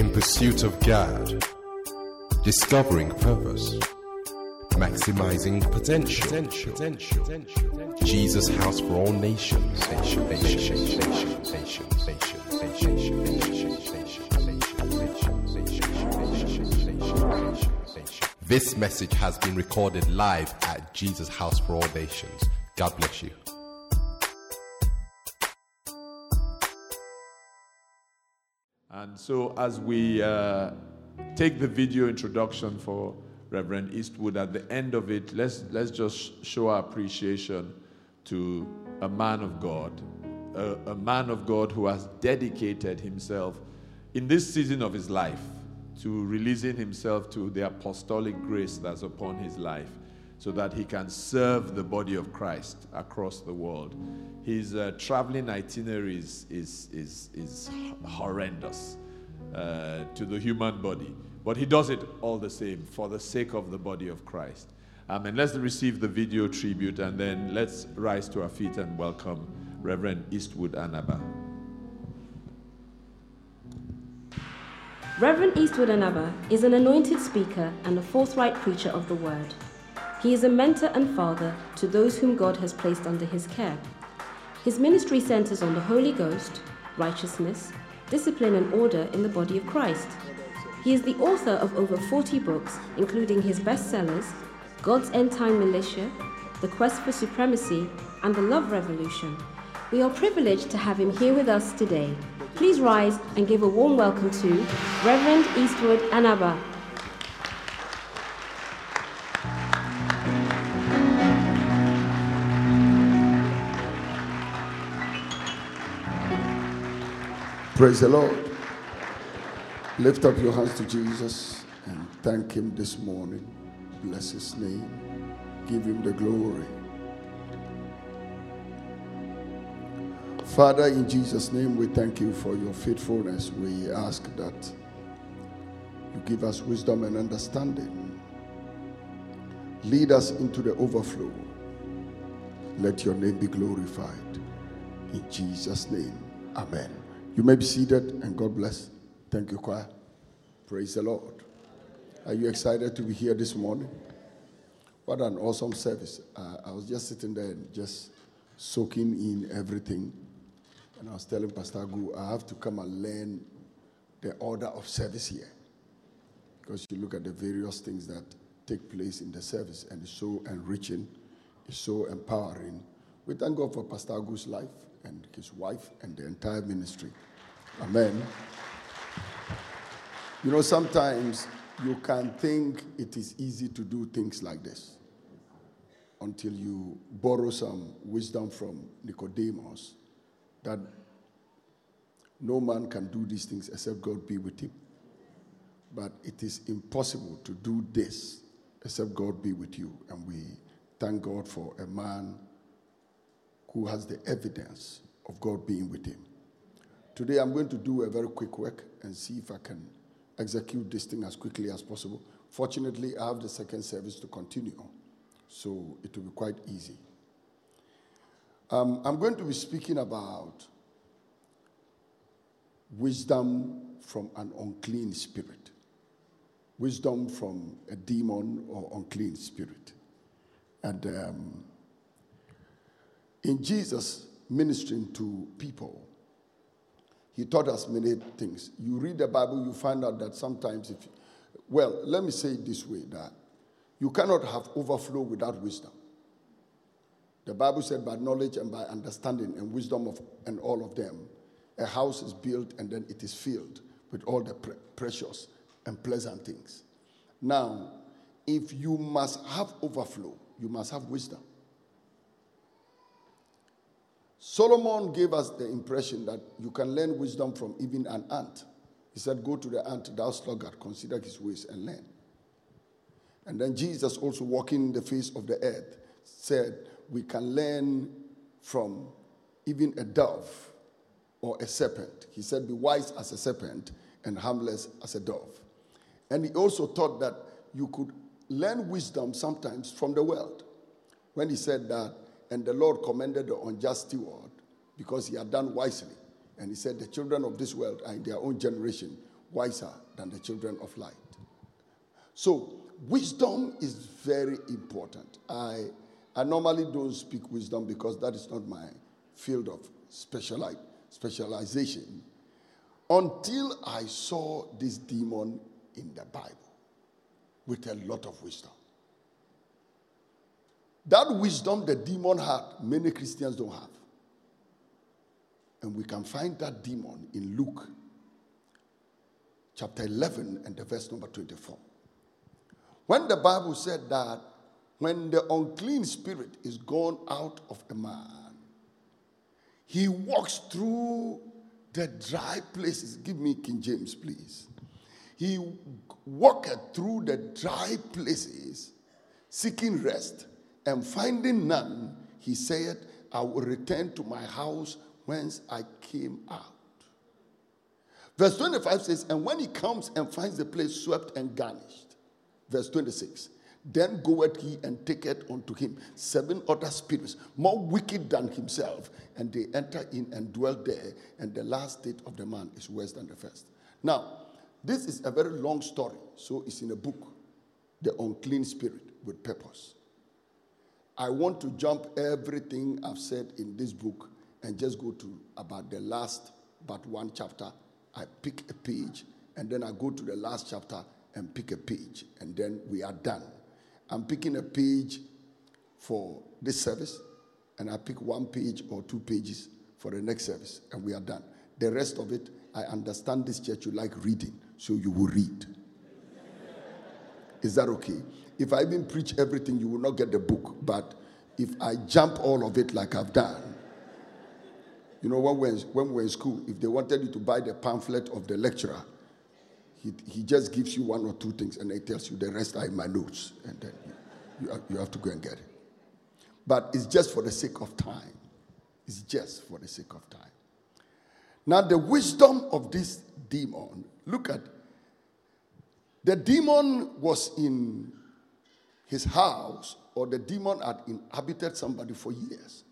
In pursuit of God, discovering purpose, maximizing potential. potential. Jesus House for All Nations. Nation, nation, nation, nation, nation, nation, nation, nation, nation, nation, This message has been recorded live at Jesus House for All Nations. God bless you. And so, as we uh, take the video introduction for Reverend Eastwood, at the end of it, let's, let's just show our appreciation to a man of God, a, a man of God who has dedicated himself in this season of his life to releasing himself to the apostolic grace that's upon his life so that he can serve the body of Christ across the world. His uh, traveling itinerary is, is, is, is horrendous uh, to the human body, but he does it all the same for the sake of the body of Christ. And let's receive the video tribute and then let's rise to our feet and welcome Reverend Eastwood Anaba. Reverend Eastwood Anaba is an anointed speaker and a forthright preacher of the word. He is a mentor and father to those whom God has placed under his care. His ministry centers on the Holy Ghost, righteousness, discipline, and order in the body of Christ. He is the author of over 40 books, including his bestsellers, God's End Time Militia, The Quest for Supremacy, and The Love Revolution. We are privileged to have him here with us today Please rise and give a warm welcome to Reverend Eastwood Anaba. Praise the Lord. Lift up your hands to Jesus and thank Him this morning. Bless His name. Give Him the glory. Father, in Jesus' name, we thank you for your faithfulness. We ask that you give us wisdom and understanding. Lead us into the overflow. Let your name be glorified. In Jesus' name, amen. You may be seated and God bless. Thank you, choir. Praise the Lord. Are you excited to be here this morning? What an awesome service. Uh, I was just sitting there and just soaking in everything and I was telling Pastor Agu, I have to come and learn the order of service here. Because you look at the various things that take place in the service, and it's so enriching, it's so empowering. We thank God for Pastor Agu's life and his wife and the entire ministry. Amen. You know, sometimes you can think it is easy to do things like this until you borrow some wisdom from Nicodemus that no man can do these things except God be with him. But it is impossible to do this except God be with you. And we thank God for a man who has the evidence of God being with him. Today I'm going to do a very quick work and see if I can execute this thing as quickly as possible. Fortunately, I have the second service to continue, so it will be quite easy. Um, I'm going to be speaking about wisdom from an unclean spirit, wisdom from a demon or unclean spirit. And um, in Jesus ministering to people, he taught us many things. You read the Bible, you find out that sometimes, if, well, let me say it this way that you cannot have overflow without wisdom. The Bible said, by knowledge and by understanding and wisdom of and all of them, a house is built and then it is filled with all the pre- precious and pleasant things. Now, if you must have overflow, you must have wisdom. Solomon gave us the impression that you can learn wisdom from even an ant. He said, Go to the ant, thou sluggard, consider his ways and learn. And then Jesus, also walking the face of the earth, said, We can learn from even a dove or a serpent. He said, Be wise as a serpent and harmless as a dove. And he also taught that you could learn wisdom sometimes from the world. When he said that, and the Lord commended the unjust steward because he had done wisely. And he said, The children of this world are in their own generation wiser than the children of light. So, wisdom is very important. I, I normally don't speak wisdom because that is not my field of speciali- specialization until I saw this demon in the Bible with a lot of wisdom. That wisdom the demon had, many Christians don't have. And we can find that demon in Luke chapter 11 and the verse number 24. When the Bible said that when the unclean spirit is gone out of a man, he walks through the dry places. Give me King James, please. He walketh through the dry places, seeking rest, and finding none, he said, I will return to my house whence I came out. Verse 25 says, And when he comes and finds the place swept and garnished, verse 26, then goeth he and taketh unto him seven other spirits, more wicked than himself, and they enter in and dwell there, and the last state of the man is worse than the first. Now, this is a very long story, so it's in a book, The Unclean Spirit with Purpose. I want to jump everything I've said in this book and just go to about the last but one chapter. I pick a page and then I go to the last chapter and pick a page and then we are done. I'm picking a page for this service and I pick one page or two pages for the next service and we are done. The rest of it, I understand this church you like reading, so you will read. Is that okay? If I even preach everything, you will not get the book. But if I jump all of it like I've done, you know, when we're, in, when we were in school, if they wanted you to buy the pamphlet of the lecturer, he, he just gives you one or two things and he tells you the rest are in my notes. And then you, you, you have to go and get it. But it's just for the sake of time. It's just for the sake of time. Now, the wisdom of this demon, look at the demon was in his house, or the demon had inhabited somebody for years.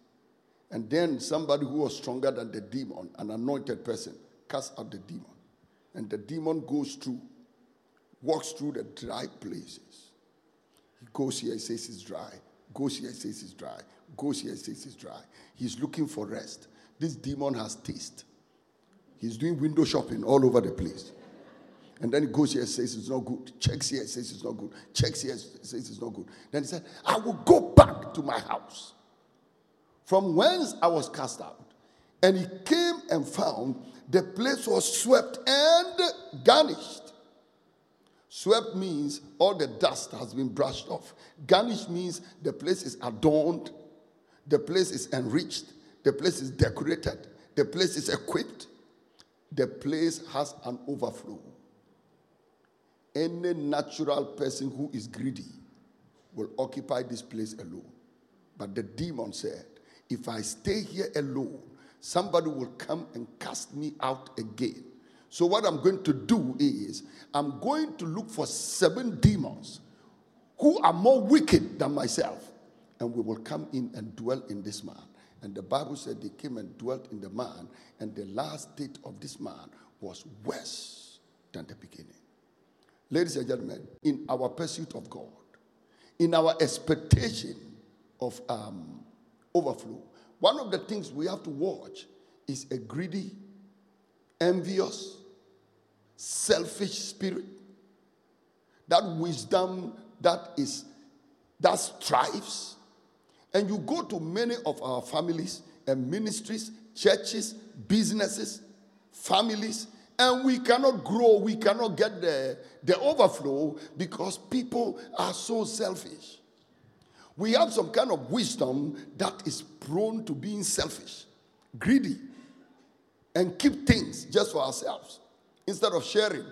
And then somebody who was stronger than the demon, an anointed person, cast out the demon. And the demon goes through, walks through the dry places. He goes here, he says it's dry. Goes here, he says it's dry. Goes here, he says it's dry. He's looking for rest. This demon has taste. He's doing window shopping all over the place. And then he goes here says it's not good. Checks here, says it's not good. Checks here, says it's not good. Then he said, I will go back to my house from whence I was cast out. And he came and found the place was swept and garnished. Swept means all the dust has been brushed off. Garnished means the place is adorned, the place is enriched, the place is decorated, the place is equipped, the place has an overflow. Any natural person who is greedy will occupy this place alone. But the demon said, If I stay here alone, somebody will come and cast me out again. So, what I'm going to do is, I'm going to look for seven demons who are more wicked than myself, and we will come in and dwell in this man. And the Bible said they came and dwelt in the man, and the last state of this man was worse than the beginning. Ladies and gentlemen, in our pursuit of God, in our expectation of um, overflow, one of the things we have to watch is a greedy, envious, selfish spirit. That wisdom that is that strives. And you go to many of our families and ministries, churches, businesses, families, and we cannot grow, we cannot get the, the overflow because people are so selfish. We have some kind of wisdom that is prone to being selfish, greedy, and keep things just for ourselves instead of sharing.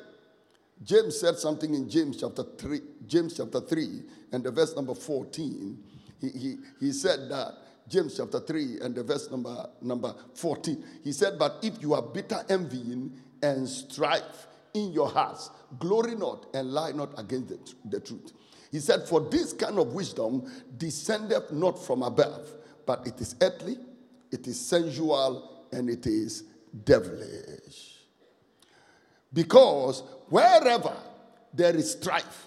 James said something in James chapter 3, James chapter 3, and the verse number 14. He, he, he said that James chapter 3 and the verse number number 14. He said, But if you are bitter envying and strife in your hearts. Glory not and lie not against the, the truth. He said, For this kind of wisdom descendeth not from above, but it is earthly, it is sensual, and it is devilish. Because wherever there is strife,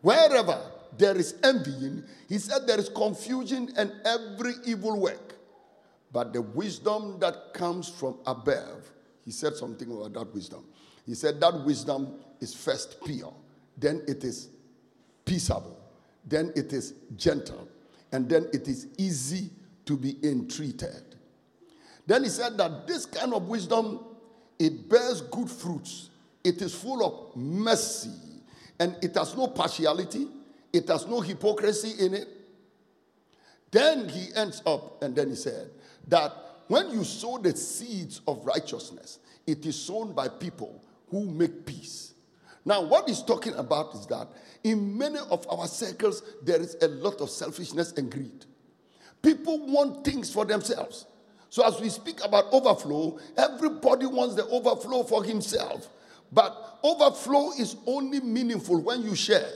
wherever there is envying, he said there is confusion and every evil work. But the wisdom that comes from above, he said something about that wisdom. He said that wisdom is first pure, then it is peaceable, then it is gentle, and then it is easy to be entreated. Then he said that this kind of wisdom it bears good fruits. It is full of mercy and it has no partiality, it has no hypocrisy in it. Then he ends up and then he said that when you sow the seeds of righteousness, it is sown by people who make peace. Now, what he's talking about is that in many of our circles, there is a lot of selfishness and greed. People want things for themselves. So, as we speak about overflow, everybody wants the overflow for himself. But overflow is only meaningful when you share.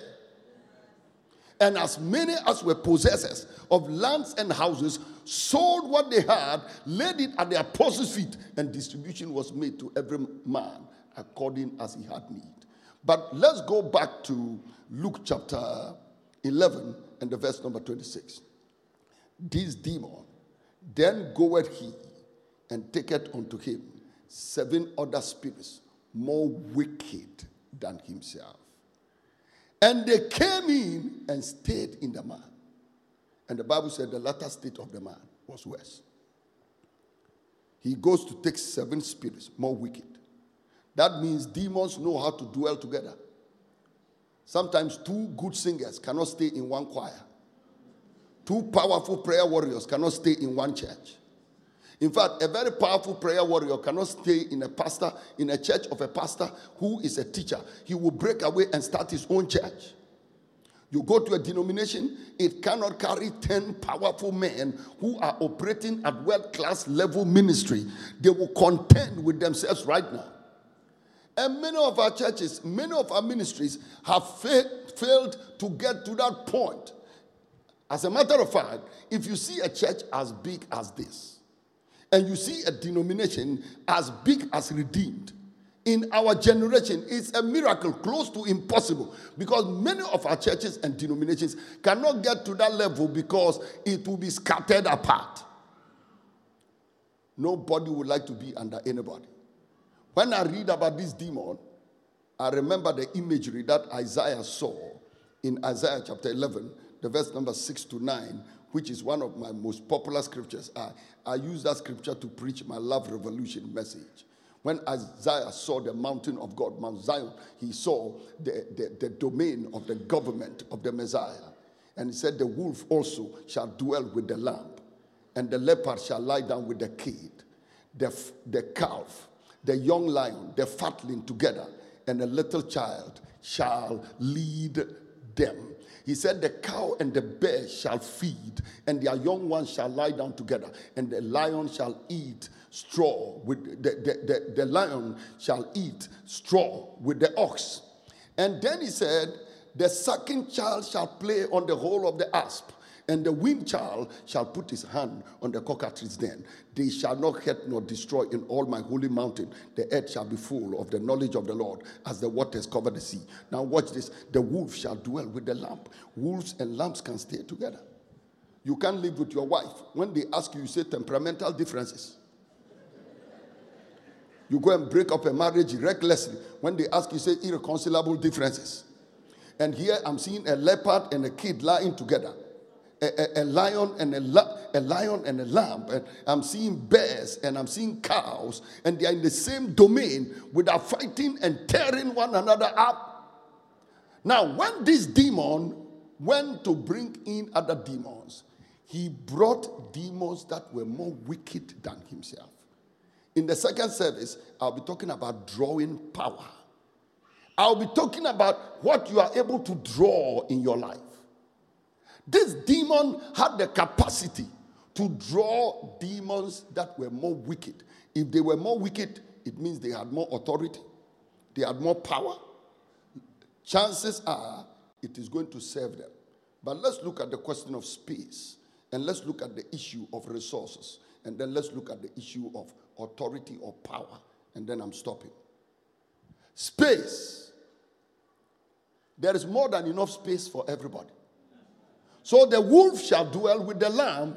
And as many as were possessors of lands and houses sold what they had, laid it at the apostles' feet, and distribution was made to every man according as he had need. But let's go back to Luke chapter 11 and the verse number 26. This demon then goeth he and taketh unto him seven other spirits more wicked than himself. And they came in and stayed in the man. And the Bible said the latter state of the man was worse. He goes to take seven spirits more wicked. That means demons know how to dwell together. Sometimes two good singers cannot stay in one choir. Two powerful prayer warriors cannot stay in one church. In fact, a very powerful prayer warrior cannot stay in a pastor, in a church of a pastor who is a teacher. He will break away and start his own church. You go to a denomination, it cannot carry 10 powerful men who are operating at world class level ministry. They will contend with themselves right now. And many of our churches, many of our ministries have fa- failed to get to that point. As a matter of fact, if you see a church as big as this, and you see a denomination as big as redeemed. In our generation it's a miracle close to impossible because many of our churches and denominations cannot get to that level because it will be scattered apart. Nobody would like to be under anybody. When i read about this demon i remember the imagery that isaiah saw in isaiah chapter 11 the verse number 6 to 9 which is one of my most popular scriptures. I, I use that scripture to preach my love revolution message. When Isaiah saw the mountain of God, Mount Zion, he saw the, the, the domain of the government of the Messiah. And he said, The wolf also shall dwell with the lamb, and the leopard shall lie down with the kid, the, the calf, the young lion, the fatling together, and a little child shall lead them. He said, The cow and the bear shall feed, and their young ones shall lie down together, and the lion shall eat straw with the, the, the, the lion shall eat straw with the ox. And then he said, The sucking child shall play on the hole of the asp and the wind child shall put his hand on the cockatrice den. They shall not hurt nor destroy in all my holy mountain. The earth shall be full of the knowledge of the Lord as the waters cover the sea. Now, watch this. The wolf shall dwell with the lamb. Wolves and lambs can stay together. You can't live with your wife. When they ask you, you say temperamental differences. You go and break up a marriage recklessly. When they ask you, say irreconcilable differences. And here I'm seeing a leopard and a kid lying together a, a, lion and a, la- a lion and a lamb. And I'm seeing bears and I'm seeing cows, and they are in the same domain without fighting and tearing one another up. Now, when this demon went to bring in other demons, he brought demons that were more wicked than himself. In the second service, I'll be talking about drawing power. I'll be talking about what you are able to draw in your life. This demon had the capacity to draw demons that were more wicked. If they were more wicked, it means they had more authority, they had more power. Chances are it is going to serve them. But let's look at the question of space and let's look at the issue of resources and then let's look at the issue of authority or power and then I'm stopping. Space. There is more than enough space for everybody. So the wolf shall dwell with the lamb,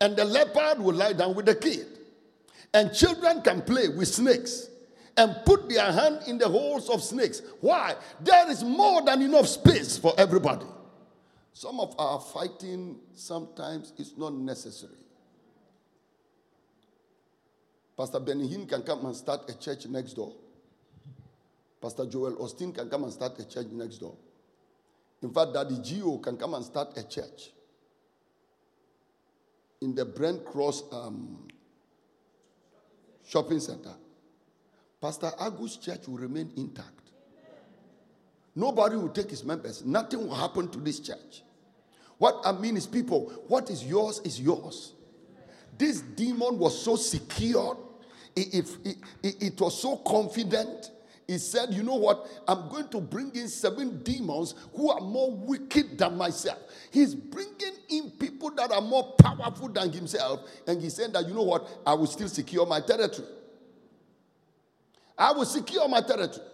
and the leopard will lie down with the kid. And children can play with snakes and put their hand in the holes of snakes. Why? There is more than enough space for everybody. Some of our fighting sometimes is not necessary. Pastor Benny can come and start a church next door. Pastor Joel Osteen can come and start a church next door. In fact, Daddy G.O. can come and start a church in the Brent Cross um, shopping center. Pastor Agus church will remain intact. Nobody will take his members. Nothing will happen to this church. What I mean is, people, what is yours is yours. This demon was so secure, it, it, it, it was so confident. He said, You know what? I'm going to bring in seven demons who are more wicked than myself. He's bringing in people that are more powerful than himself. And he said that, You know what? I will still secure my territory. I will secure my territory.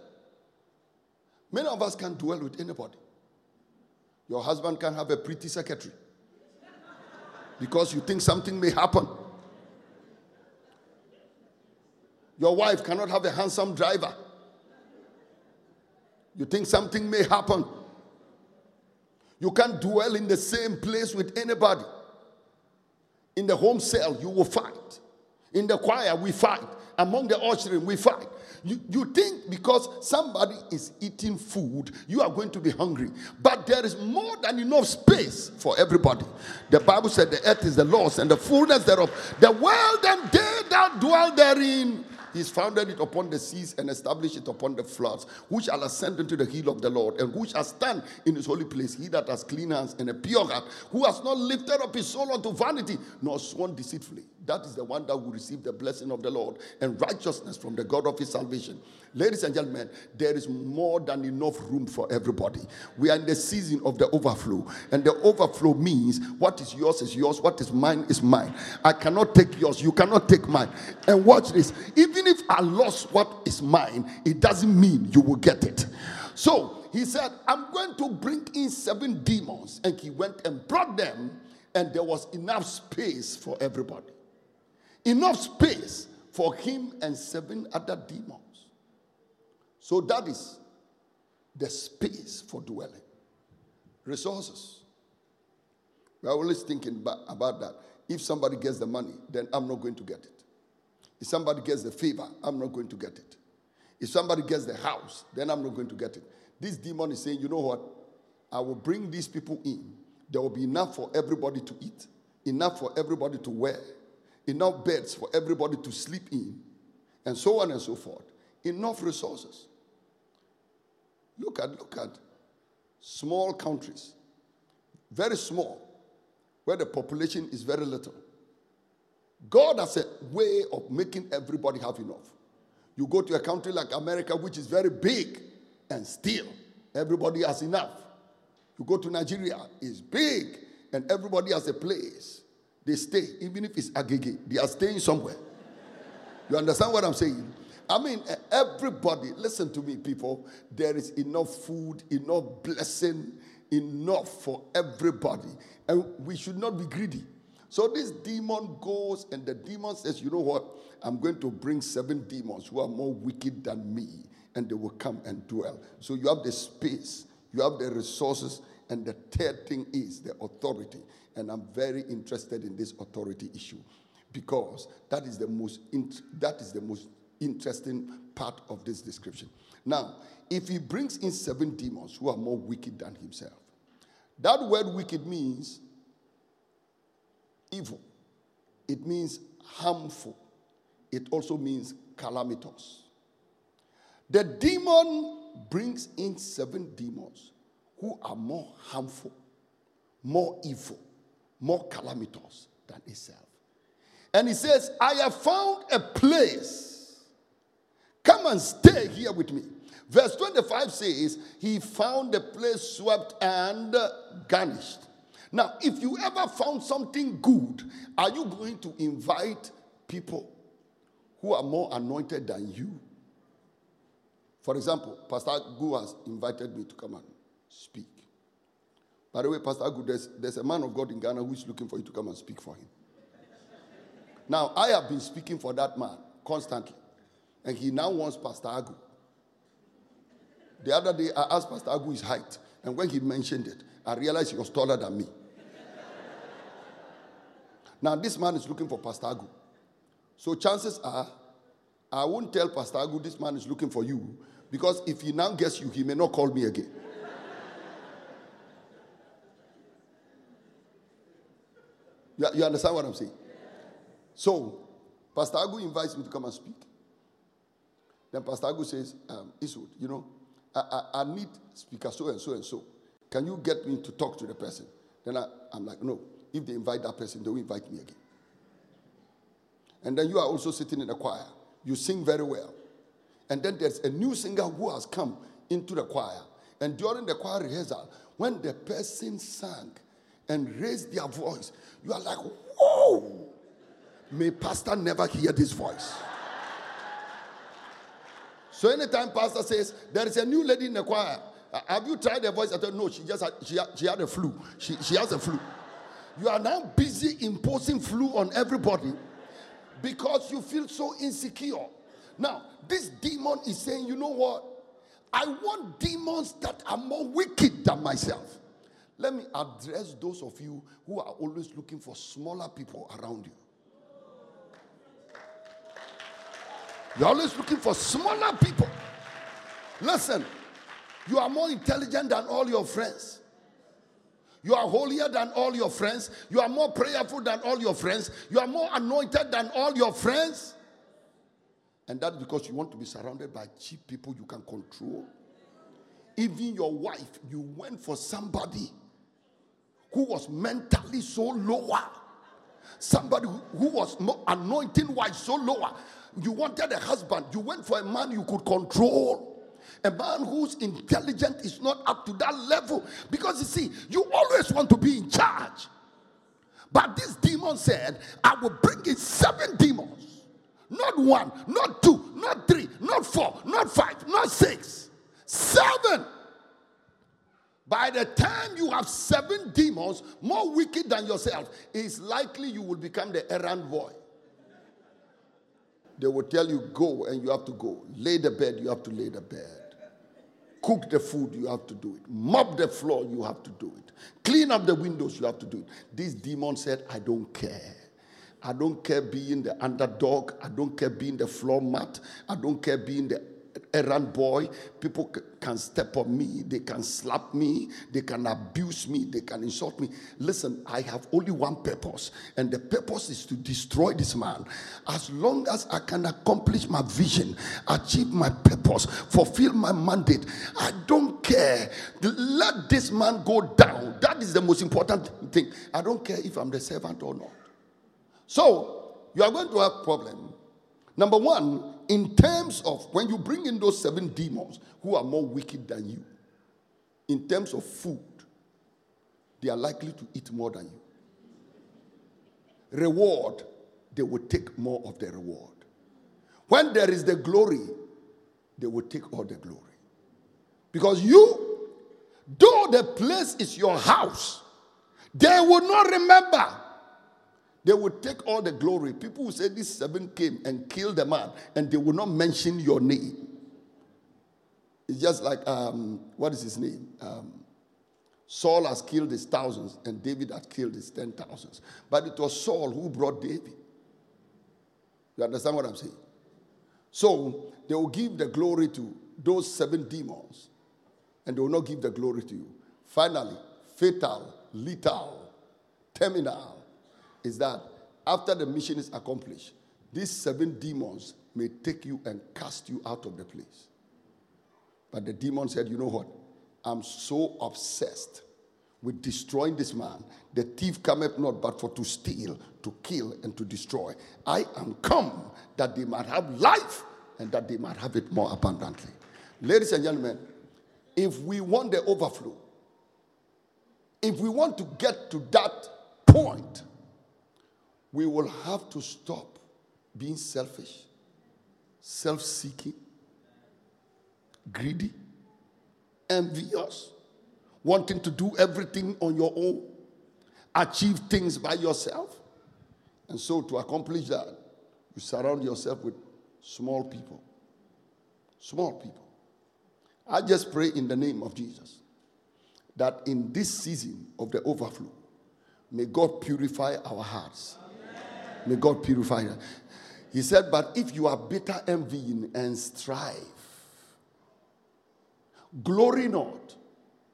Many of us can't dwell with anybody. Your husband can have a pretty secretary because you think something may happen. Your wife cannot have a handsome driver. You think something may happen. You can't dwell in the same place with anybody. In the home cell, you will fight. In the choir, we fight. Among the ushering, we fight. You, you think because somebody is eating food, you are going to be hungry. But there is more than enough space for everybody. The Bible said the earth is the Lord's and the fullness thereof, the world and they that dwell therein. He's founded it upon the seas and established it upon the floods. Who shall ascend into the hill of the Lord, and who shall stand in his holy place? He that has clean hands and a pure heart, who has not lifted up his soul unto vanity, nor sworn deceitfully. That is the one that will receive the blessing of the Lord and righteousness from the God of his salvation. Ladies and gentlemen, there is more than enough room for everybody. We are in the season of the overflow, and the overflow means what is yours is yours, what is mine is mine. I cannot take yours, you cannot take mine. And watch this even if I lost what is mine, it doesn't mean you will get it. So he said, I'm going to bring in seven demons, and he went and brought them, and there was enough space for everybody enough space for him and seven other demons. So that is the space for dwelling. Resources. We're always thinking about that. If somebody gets the money, then I'm not going to get it. If somebody gets the favor, I'm not going to get it. If somebody gets the house, then I'm not going to get it. This demon is saying, you know what? I will bring these people in. There will be enough for everybody to eat, enough for everybody to wear, enough beds for everybody to sleep in, and so on and so forth. Enough resources. Look at look at small countries, very small, where the population is very little. God has a way of making everybody have enough. You go to a country like America, which is very big, and still everybody has enough. You go to Nigeria, it's big, and everybody has a place. They stay, even if it's agege, they are staying somewhere. You understand what I'm saying? I mean, everybody, listen to me, people. There is enough food, enough blessing, enough for everybody. And we should not be greedy. So this demon goes, and the demon says, You know what? I'm going to bring seven demons who are more wicked than me, and they will come and dwell. So you have the space, you have the resources, and the third thing is the authority. And I'm very interested in this authority issue because that is the most that is the most interesting part of this description. Now, if he brings in seven demons who are more wicked than himself, that word wicked means evil. It means harmful. It also means calamitous. The demon brings in seven demons who are more harmful, more evil, more calamitous than itself. And he says, I have found a place. Come and stay here with me. Verse 25 says, He found a place swept and garnished. Now, if you ever found something good, are you going to invite people who are more anointed than you? For example, Pastor Agu has invited me to come and speak. By the way, Pastor Agu, there's, there's a man of God in Ghana who is looking for you to come and speak for him. Now, I have been speaking for that man constantly, and he now wants Pastor Agu. The other day, I asked Pastor Agu his height, and when he mentioned it, I realized he was taller than me. now, this man is looking for Pastor Agu. So, chances are, I won't tell Pastor Agu this man is looking for you, because if he now gets you, he may not call me again. You understand what I'm saying? So, Pastor Agu invites me to come and speak. Then Pastor Agu says, um, you know, I, I, I, need speaker so and so and so. Can you get me to talk to the person? Then I, I'm like, no. If they invite that person, they will invite me again. And then you are also sitting in the choir. You sing very well. And then there's a new singer who has come into the choir. And during the choir rehearsal, when the person sang and raise their voice, you are like, whoa! May pastor never hear this voice. So anytime pastor says there is a new lady in the choir, uh, have you tried the voice? I said no. She just had, she had, she had a flu. She she has a flu. You are now busy imposing flu on everybody because you feel so insecure. Now this demon is saying, you know what? I want demons that are more wicked than myself. Let me address those of you who are always looking for smaller people around you. You're always looking for smaller people. Listen, you are more intelligent than all your friends. You are holier than all your friends. You are more prayerful than all your friends. You are more anointed than all your friends. And that's because you want to be surrounded by cheap people you can control. Even your wife, you went for somebody who was mentally so lower. Somebody who was anointing wise so lower you wanted a husband, you went for a man you could control. A man whose intelligence is not up to that level. Because you see, you always want to be in charge. But this demon said, I will bring in seven demons. Not one, not two, not three, not four, not five, not six. Seven. By the time you have seven demons more wicked than yourself, it's likely you will become the errand boy. They will tell you, go, and you have to go. Lay the bed, you have to lay the bed. Cook the food, you have to do it. Mop the floor, you have to do it. Clean up the windows, you have to do it. This demon said, I don't care. I don't care being the underdog. I don't care being the floor mat. I don't care being the errand boy. People can step on me, they can slap me, they can abuse me, they can insult me. Listen, I have only one purpose, and the purpose is to destroy this man. As long as I can accomplish my vision, achieve my purpose, fulfill my mandate, I don't care. Let this man go down. That is the most important thing. I don't care if I'm the servant or not. So, you are going to have problem. Number one, in terms of when you bring in those seven demons who are more wicked than you, in terms of food, they are likely to eat more than you. Reward, they will take more of the reward. When there is the glory, they will take all the glory. Because you, though the place is your house, they will not remember they will take all the glory. People will say this seven came and killed the man, and they will not mention your name. It's just like, um, what is his name? Um, Saul has killed his thousands, and David has killed his ten thousands. But it was Saul who brought David. You understand what I'm saying? So they will give the glory to those seven demons, and they will not give the glory to you. Finally, fatal, lethal, terminal, is that after the mission is accomplished, these seven demons may take you and cast you out of the place. But the demon said, You know what? I'm so obsessed with destroying this man. The thief cometh not but for to steal, to kill, and to destroy. I am come that they might have life and that they might have it more abundantly. Ladies and gentlemen, if we want the overflow, if we want to get to that point, we will have to stop being selfish, self seeking, greedy, envious, wanting to do everything on your own, achieve things by yourself. And so, to accomplish that, you surround yourself with small people. Small people. I just pray in the name of Jesus that in this season of the overflow, may God purify our hearts. May God purify us. He said, But if you are bitter, envying, and strive, glory not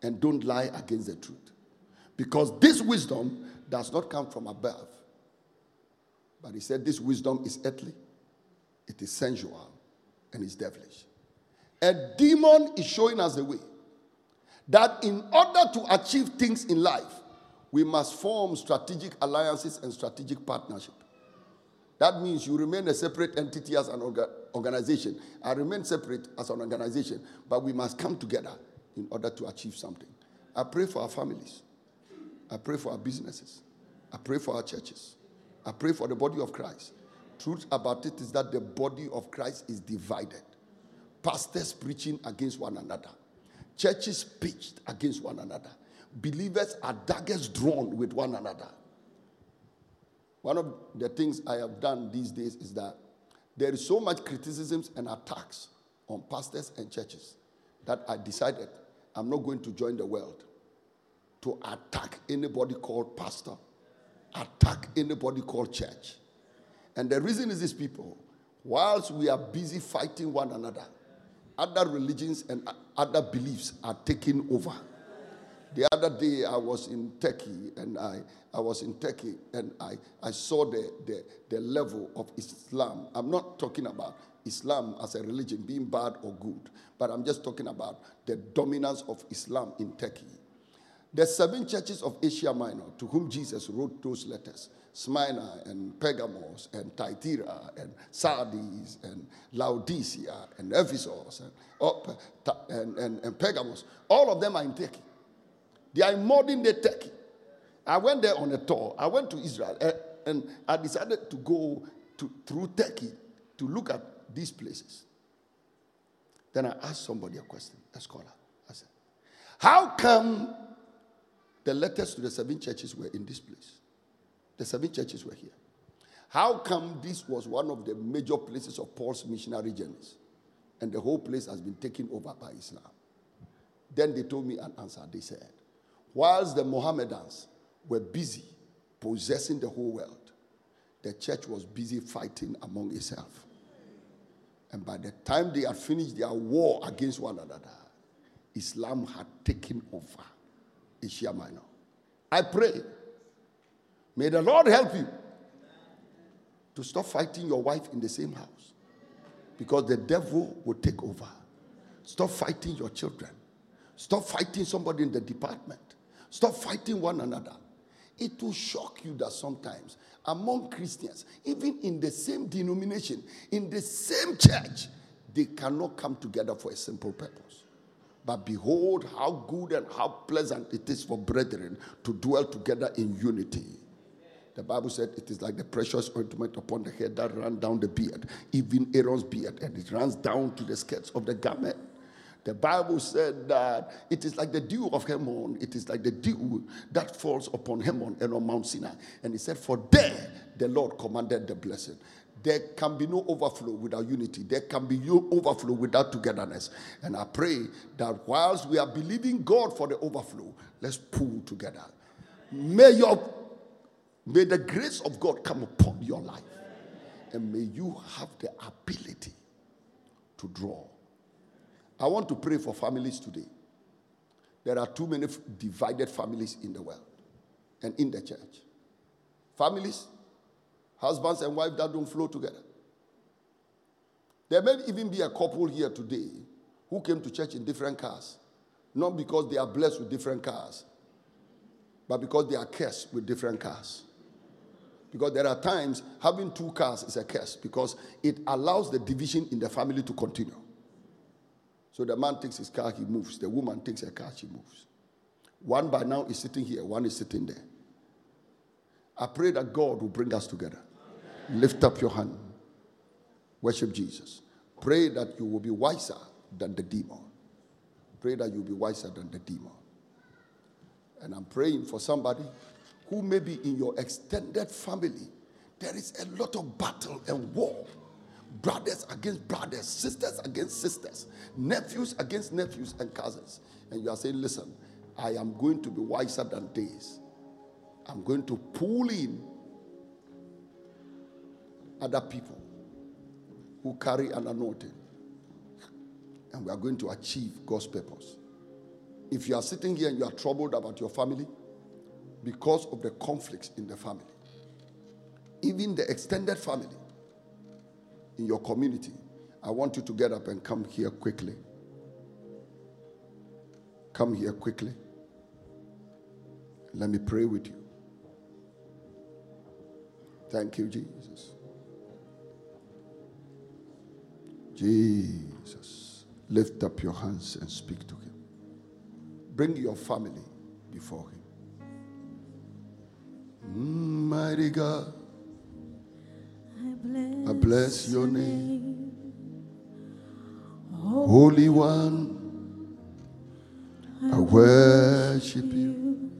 and don't lie against the truth. Because this wisdom does not come from above. But he said, This wisdom is earthly, it is sensual, and it's devilish. A demon is showing us the way that in order to achieve things in life, we must form strategic alliances and strategic partnership. That means you remain a separate entity as an orga- organization. I remain separate as an organization, but we must come together in order to achieve something. I pray for our families. I pray for our businesses. I pray for our churches. I pray for the body of Christ. Truth about it is that the body of Christ is divided. Pastors preaching against one another, churches pitched against one another. Believers are daggers drawn with one another. One of the things I have done these days is that there is so much criticisms and attacks on pastors and churches that I decided I'm not going to join the world to attack anybody called pastor, attack anybody called church. And the reason is these people, whilst we are busy fighting one another, other religions and other beliefs are taking over. The other day I was in Turkey and I, I was in Turkey and I, I saw the, the, the level of Islam. I'm not talking about Islam as a religion being bad or good, but I'm just talking about the dominance of Islam in Turkey. The seven churches of Asia Minor to whom Jesus wrote those letters Smyrna and Pergamos and Thyatira and Sardis and Laodicea and Ephesus and, and, and, and Pergamos, all of them are in Turkey. They are in modern day Turkey. I went there on a tour. I went to Israel and, and I decided to go to, through Turkey to look at these places. Then I asked somebody a question, a scholar. I said, How come the letters to the seven churches were in this place? The seven churches were here. How come this was one of the major places of Paul's missionary journeys? And the whole place has been taken over by Islam. Then they told me an answer. They said, Whilst the Mohammedans were busy possessing the whole world, the church was busy fighting among itself. And by the time they had finished their war against one another, Islam had taken over Asia Minor. I pray, may the Lord help you to stop fighting your wife in the same house because the devil will take over. Stop fighting your children. Stop fighting somebody in the department. Stop fighting one another. It will shock you that sometimes among Christians, even in the same denomination, in the same church, they cannot come together for a simple purpose. But behold, how good and how pleasant it is for brethren to dwell together in unity. The Bible said it is like the precious ointment upon the head that ran down the beard, even Aaron's beard, and it runs down to the skirts of the garment. The Bible said that it is like the dew of Hermon. It is like the dew that falls upon Hermon and on Mount Sinai. And he said, For there the Lord commanded the blessing. There can be no overflow without unity. There can be no overflow without togetherness. And I pray that whilst we are believing God for the overflow, let's pull together. May your may the grace of God come upon your life. And may you have the ability to draw I want to pray for families today. There are too many divided families in the world and in the church. Families, husbands and wives that don't flow together. There may even be a couple here today who came to church in different cars, not because they are blessed with different cars, but because they are cursed with different cars. Because there are times having two cars is a curse because it allows the division in the family to continue. So the man takes his car, he moves. The woman takes her car, she moves. One by now is sitting here, one is sitting there. I pray that God will bring us together. Lift up your hand. Worship Jesus. Pray that you will be wiser than the demon. Pray that you'll be wiser than the demon. And I'm praying for somebody who may be in your extended family. There is a lot of battle and war. Brothers against brothers, sisters against sisters, nephews against nephews and cousins. And you are saying, listen, I am going to be wiser than this. I'm going to pull in other people who carry an anointing. And we are going to achieve God's purpose. If you are sitting here and you are troubled about your family because of the conflicts in the family, even the extended family in your community, I want you to get up and come here quickly. Come here quickly. Let me pray with you. Thank you, Jesus. Jesus. Lift up your hands and speak to him. Bring your family before him. Mm, mighty God, I bless your name. Holy One, I worship you.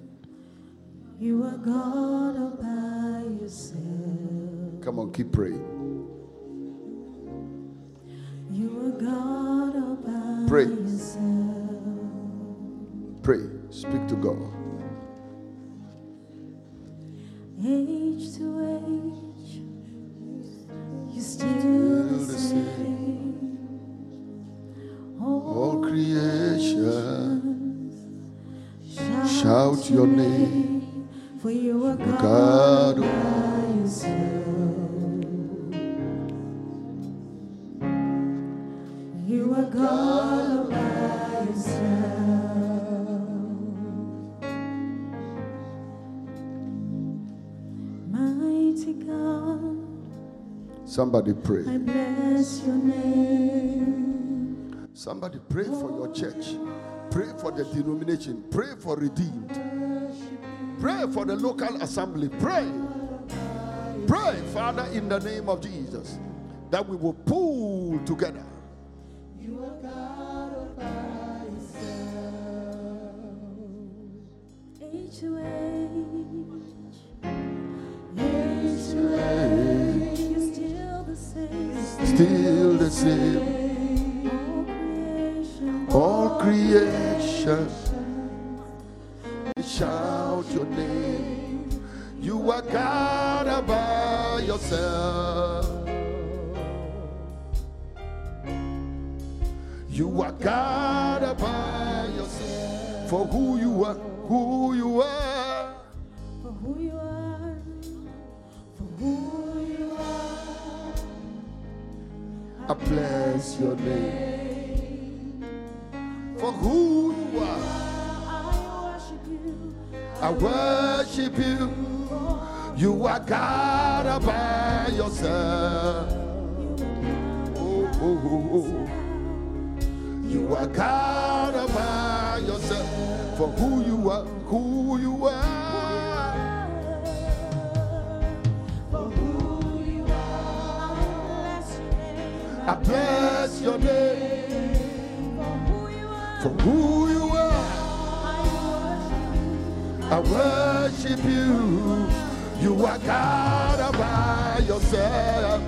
You are God all by yourself. Come on, keep praying. You are God all by Pray. yourself. Pray. Speak to God. Age to age, your name. For you are God Somebody I pray. bless your name. Somebody pray for your church. Pray for the denomination. Pray for redeemed. Pray for the local assembly. Pray. Pray, Father, in the name of Jesus, that we will pull together. Age Still the same. All creation, shout your name. You are God by yourself. You are God by yourself. For who you are, who you are. I bless your name. For who you are. I worship you. I worship you. You are God by yourself. Oh, oh, oh, oh. You are God by yourself. For who you are, who you are. I bless your name. For who you are, I worship you. you. You are God all by yourself.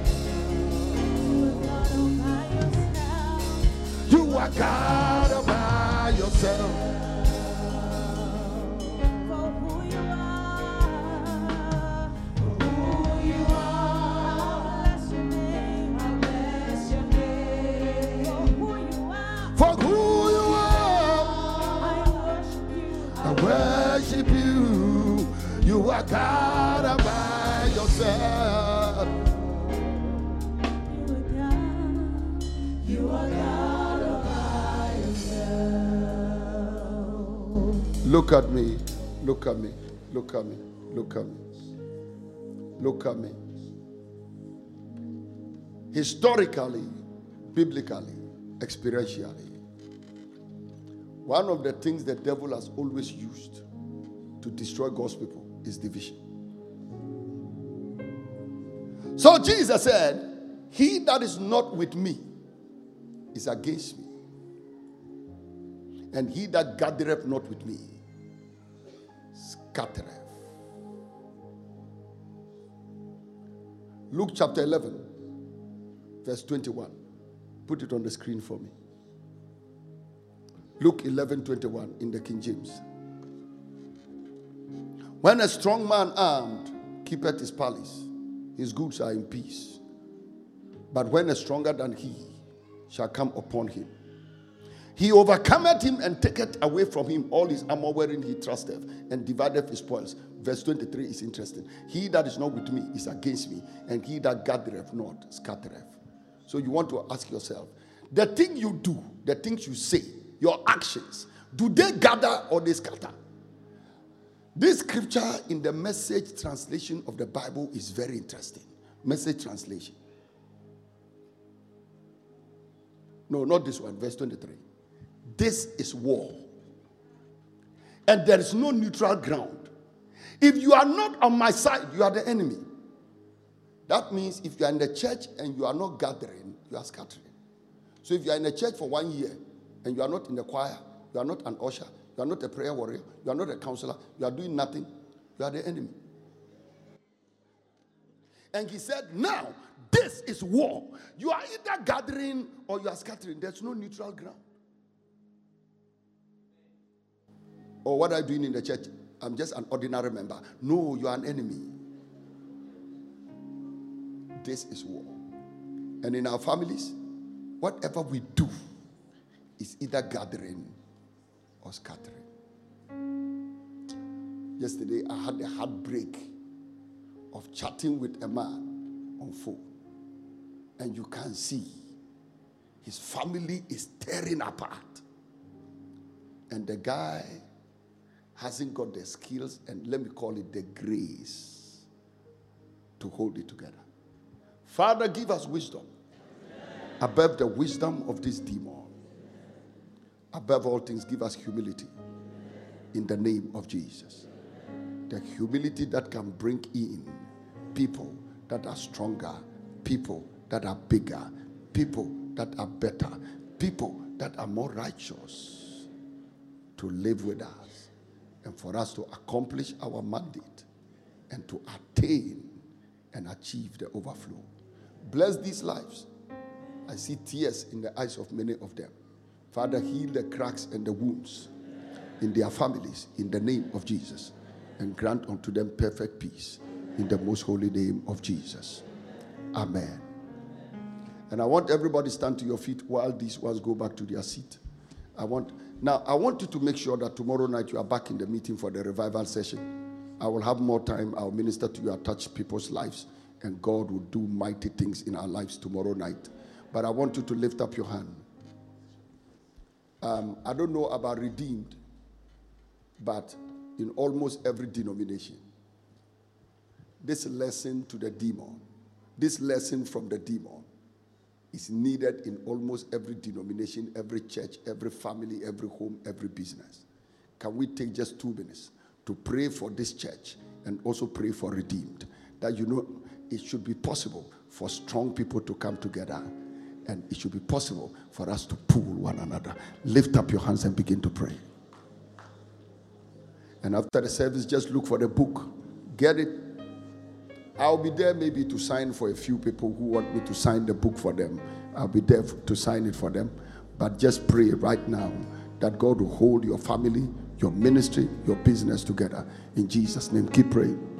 You are God all by yourself. You are God by yourself. You are God. You are God by yourself. Look at me. Look at me. Look at me. Look at me. Look at me. Historically, biblically, experientially, one of the things the devil has always used to destroy God's people is division. So Jesus said, He that is not with me is against me. And he that gathereth not with me scattereth. Luke chapter 11, verse 21. Put it on the screen for me. Luke 11, 21 in the King James. When a strong man armed keepeth his palace, his goods are in peace. But when a stronger than he shall come upon him, he overcometh him and taketh away from him all his armor wherein he trusteth, and divideth his spoils. Verse 23 is interesting. He that is not with me is against me, and he that gathereth not scattereth. So you want to ask yourself the thing you do, the things you say, your actions, do they gather or they scatter? This scripture in the message translation of the Bible is very interesting. Message translation. No, not this one, verse 23. This is war. And there is no neutral ground. If you are not on my side, you are the enemy. That means if you are in the church and you are not gathering, you are scattering. So if you are in a church for one year and you are not in the choir, you are not an usher, you are not a prayer warrior, you are not a counselor, you are doing nothing, you are the enemy. And he said, Now, this is war. You are either gathering or you are scattering. There's no neutral ground. Or what are you doing in the church? I'm just an ordinary member. No, you are an enemy. This is war. And in our families, whatever we do is either gathering or scattering. Yesterday, I had the heartbreak of chatting with a man on phone, and you can see his family is tearing apart. And the guy hasn't got the skills and let me call it the grace to hold it together. Father, give us wisdom above the wisdom of this demon. Above all things, give us humility in the name of Jesus. The humility that can bring in people that are stronger, people that are bigger, people that are better, people that are more righteous to live with us and for us to accomplish our mandate and to attain and achieve the overflow. Bless these lives. I see tears in the eyes of many of them. Father, heal the cracks and the wounds in their families in the name of Jesus and grant unto them perfect peace in the most holy name of Jesus. Amen. And I want everybody stand to your feet while these ones go back to their seat. I want now I want you to make sure that tomorrow night you are back in the meeting for the revival session. I will have more time. I'll minister to you, I'll touch people's lives, and God will do mighty things in our lives tomorrow night. But I want you to lift up your hand. Um, I don't know about redeemed, but in almost every denomination, this lesson to the demon, this lesson from the demon, is needed in almost every denomination, every church, every family, every home, every business. Can we take just two minutes to pray for this church and also pray for redeemed? That you know it should be possible for strong people to come together and it should be possible for us to pull one another. Lift up your hands and begin to pray. And after the service, just look for the book, get it. I'll be there maybe to sign for a few people who want me to sign the book for them. I'll be there to sign it for them. But just pray right now that God will hold your family, your ministry, your business together. In Jesus' name, keep praying.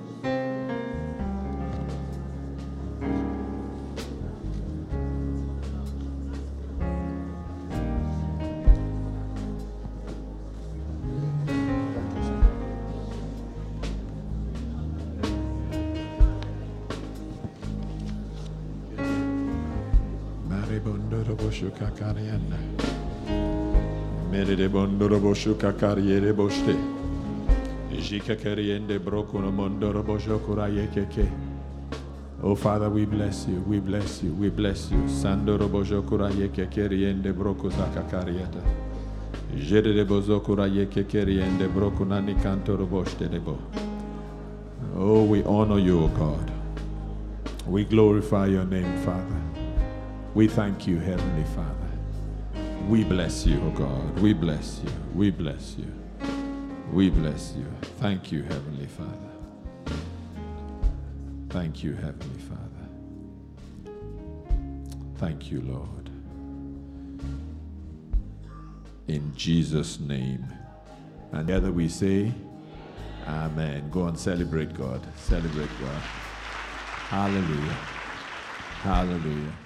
Oh Father, we bless you, we bless you, we bless you. Sandorobojo kurayeke keriende broko zakakariata. Jedede bozo kurayeke keriende broko nani kantoroboshte debo. Oh, we honor you, O God. We glorify your name, Father. We thank you, Heavenly Father. We bless you, oh God. We bless you. We bless you. We bless you. Thank you, Heavenly Father. Thank you, Heavenly Father. Thank you, Lord. In Jesus' name. And together we say, Amen. Go and celebrate God. Celebrate God. Hallelujah. Hallelujah.